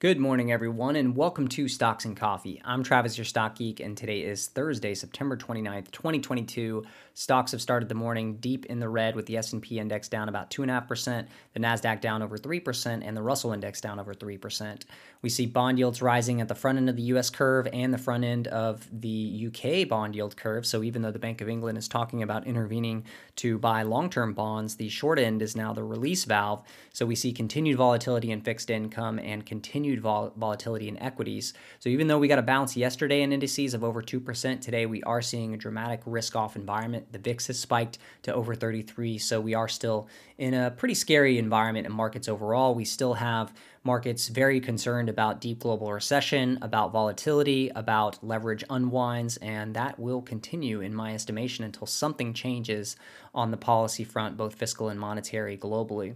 Good morning, everyone, and welcome to Stocks and Coffee. I'm Travis, your stock geek, and today is Thursday, September 29th, 2022. Stocks have started the morning deep in the red with the S&P index down about 2.5%, the NASDAQ down over 3%, and the Russell index down over 3%. We see bond yields rising at the front end of the U.S. curve and the front end of the U.K. bond yield curve. So even though the Bank of England is talking about intervening to buy long-term bonds, the short end is now the release valve. So we see continued volatility in fixed income and continued continued vol- volatility in equities. So even though we got a bounce yesterday in indices of over 2%, today we are seeing a dramatic risk off environment. The VIX has spiked to over 33, so we are still in a pretty scary environment in markets overall. We still have markets very concerned about deep global recession, about volatility, about leverage unwinds, and that will continue, in my estimation, until something changes on the policy front, both fiscal and monetary globally.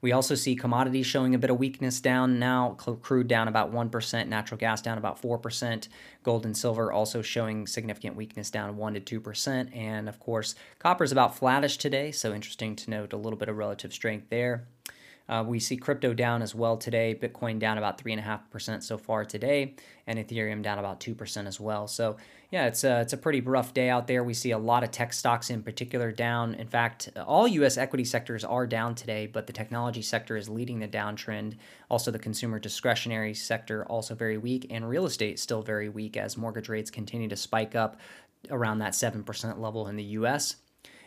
We also see commodities showing a bit of weakness down now. Crude down about 1%, natural gas down about 4%, gold and silver also showing significant weakness down 1 to 2%. And of course, copper is about flattish today, so interesting to note a little bit of relative strength there. Uh, we see crypto down as well today. Bitcoin down about 3.5% so far today, and Ethereum down about 2% as well. So, yeah, it's a, it's a pretty rough day out there. We see a lot of tech stocks in particular down. In fact, all U.S. equity sectors are down today, but the technology sector is leading the downtrend. Also, the consumer discretionary sector also very weak, and real estate still very weak as mortgage rates continue to spike up around that 7% level in the U.S.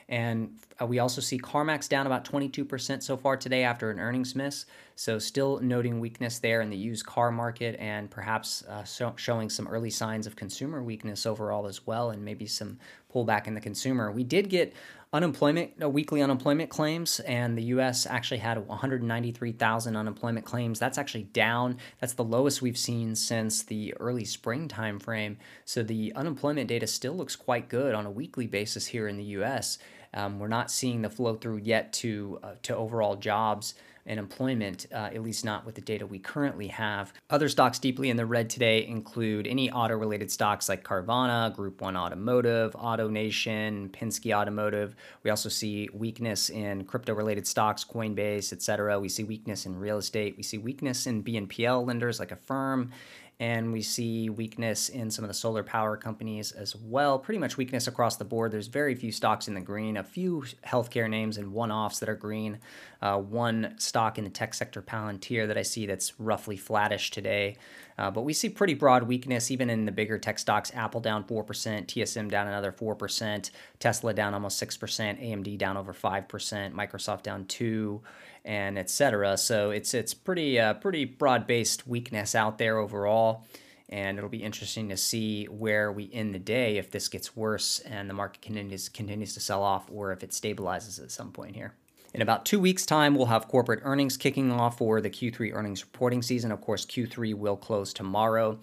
And uh, we also see CarMax down about 22% so far today after an earnings miss. So, still noting weakness there in the used car market and perhaps uh, so showing some early signs of consumer weakness overall as well, and maybe some pullback in the consumer. We did get unemployment, uh, weekly unemployment claims, and the U.S. actually had 193,000 unemployment claims. That's actually down. That's the lowest we've seen since the early spring timeframe. So the unemployment data still looks quite good on a weekly basis here in the U.S. Um, we're not seeing the flow through yet to uh, to overall jobs and employment, uh, at least not with the data we currently have. Other stocks deeply in the red today include any auto related stocks like Carvana, Group 1 Automotive, AutoNation, Penske Automotive. We also see weakness in crypto related stocks, Coinbase, etc. We see weakness in real estate. We see weakness in BNPL lenders like Affirm and we see weakness in some of the solar power companies as well. Pretty much weakness across the board. There's very few stocks in the green, a few healthcare names and one offs that are green. Uh, one stock in the tech sector, Palantir, that I see that's roughly flattish today. Uh, but we see pretty broad weakness even in the bigger tech stocks. Apple down 4%, TSM down another 4%, Tesla down almost 6%, AMD down over 5%, Microsoft down 2 and etc. So it's it's pretty uh, pretty broad based weakness out there overall, and it'll be interesting to see where we end the day if this gets worse and the market continues continues to sell off, or if it stabilizes at some point here. In about two weeks' time, we'll have corporate earnings kicking off for the Q3 earnings reporting season. Of course, Q3 will close tomorrow.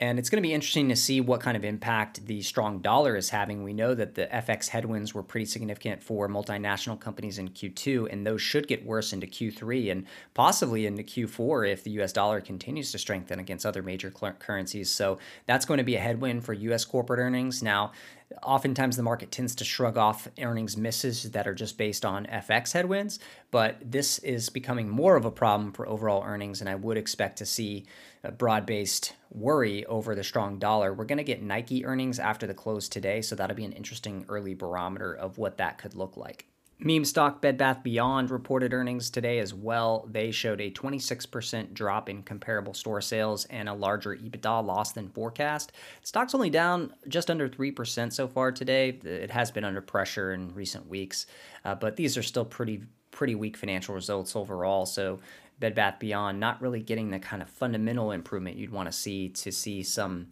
And it's going to be interesting to see what kind of impact the strong dollar is having. We know that the FX headwinds were pretty significant for multinational companies in Q2, and those should get worse into Q3 and possibly into Q4 if the US dollar continues to strengthen against other major currencies. So that's going to be a headwind for US corporate earnings. Now, Oftentimes, the market tends to shrug off earnings misses that are just based on FX headwinds, but this is becoming more of a problem for overall earnings, and I would expect to see a broad based worry over the strong dollar. We're going to get Nike earnings after the close today, so that'll be an interesting early barometer of what that could look like. Meme stock Bed Bath Beyond reported earnings today as well. They showed a 26% drop in comparable store sales and a larger EBITDA loss than forecast. Stock's only down just under 3% so far today. It has been under pressure in recent weeks, uh, but these are still pretty pretty weak financial results overall. So Bed Bath Beyond not really getting the kind of fundamental improvement you'd want to see to see some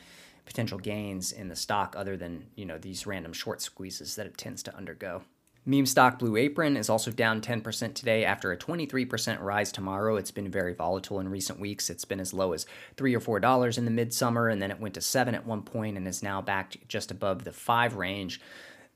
potential gains in the stock other than, you know, these random short squeezes that it tends to undergo. Meme stock Blue Apron is also down 10% today after a 23% rise tomorrow. It's been very volatile in recent weeks. It's been as low as 3 or 4 dollars in the midsummer and then it went to 7 at one point and is now back just above the 5 range.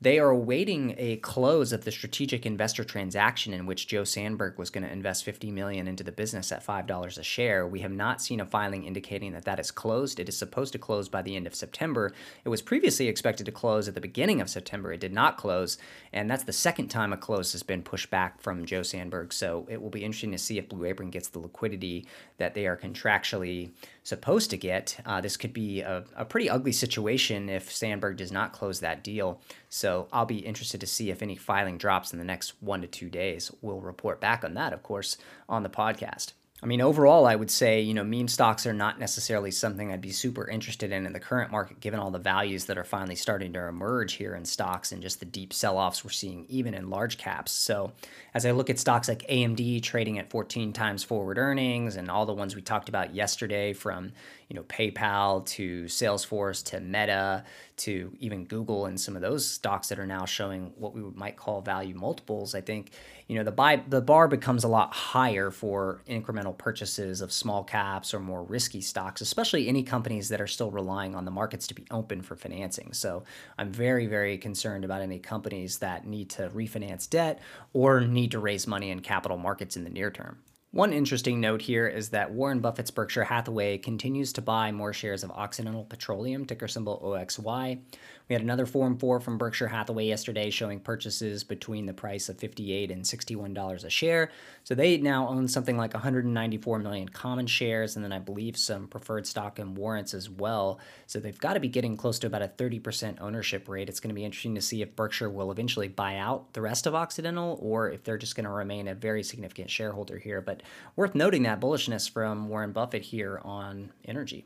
They are awaiting a close of the strategic investor transaction in which Joe Sanberg was going to invest 50 million into the business at $5 a share. We have not seen a filing indicating that that is closed. It is supposed to close by the end of September. It was previously expected to close at the beginning of September. It did not close, and that's the second time a close has been pushed back from Joe Sanberg. So it will be interesting to see if Blue Apron gets the liquidity that they are contractually supposed to get. Uh, this could be a, a pretty ugly situation if Sanberg does not close that deal. So I'll be interested to see if any filing drops in the next one to two days. We'll report back on that, of course, on the podcast. I mean, overall, I would say, you know, meme stocks are not necessarily something I'd be super interested in in the current market, given all the values that are finally starting to emerge here in stocks and just the deep sell offs we're seeing even in large caps. So, as I look at stocks like AMD trading at 14 times forward earnings and all the ones we talked about yesterday from, you know, PayPal to Salesforce to Meta to even Google and some of those stocks that are now showing what we might call value multiples, I think, you know, the buy the bar becomes a lot higher for incremental purchases of small caps or more risky stocks, especially any companies that are still relying on the markets to be open for financing. So, I'm very very concerned about any companies that need to refinance debt or need to raise money in capital markets in the near term. One interesting note here is that Warren Buffett's Berkshire Hathaway continues to buy more shares of Occidental Petroleum, ticker symbol OXY. We had another Form 4 from Berkshire Hathaway yesterday showing purchases between the price of 58 and $61 a share. So they now own something like 194 million common shares, and then I believe some preferred stock and warrants as well. So they've got to be getting close to about a 30% ownership rate. It's going to be interesting to see if Berkshire will eventually buy out the rest of Occidental or if they're just going to remain a very significant shareholder here. But worth noting that bullishness from Warren Buffett here on energy.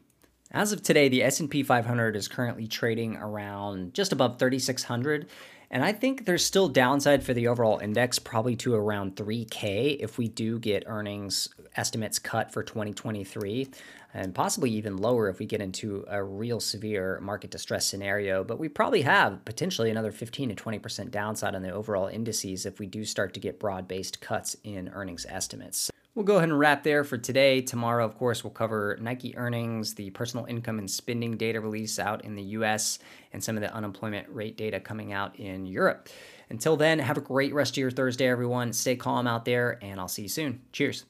As of today, the S&P 500 is currently trading around just above 3600 and I think there's still downside for the overall index, probably to around 3K if we do get earnings estimates cut for 2023, and possibly even lower if we get into a real severe market distress scenario. But we probably have potentially another 15 to 20% downside on the overall indices if we do start to get broad based cuts in earnings estimates. We'll go ahead and wrap there for today. Tomorrow, of course, we'll cover Nike earnings, the personal income and spending data release out in the US, and some of the unemployment rate data coming out in Europe. Until then, have a great rest of your Thursday, everyone. Stay calm out there, and I'll see you soon. Cheers.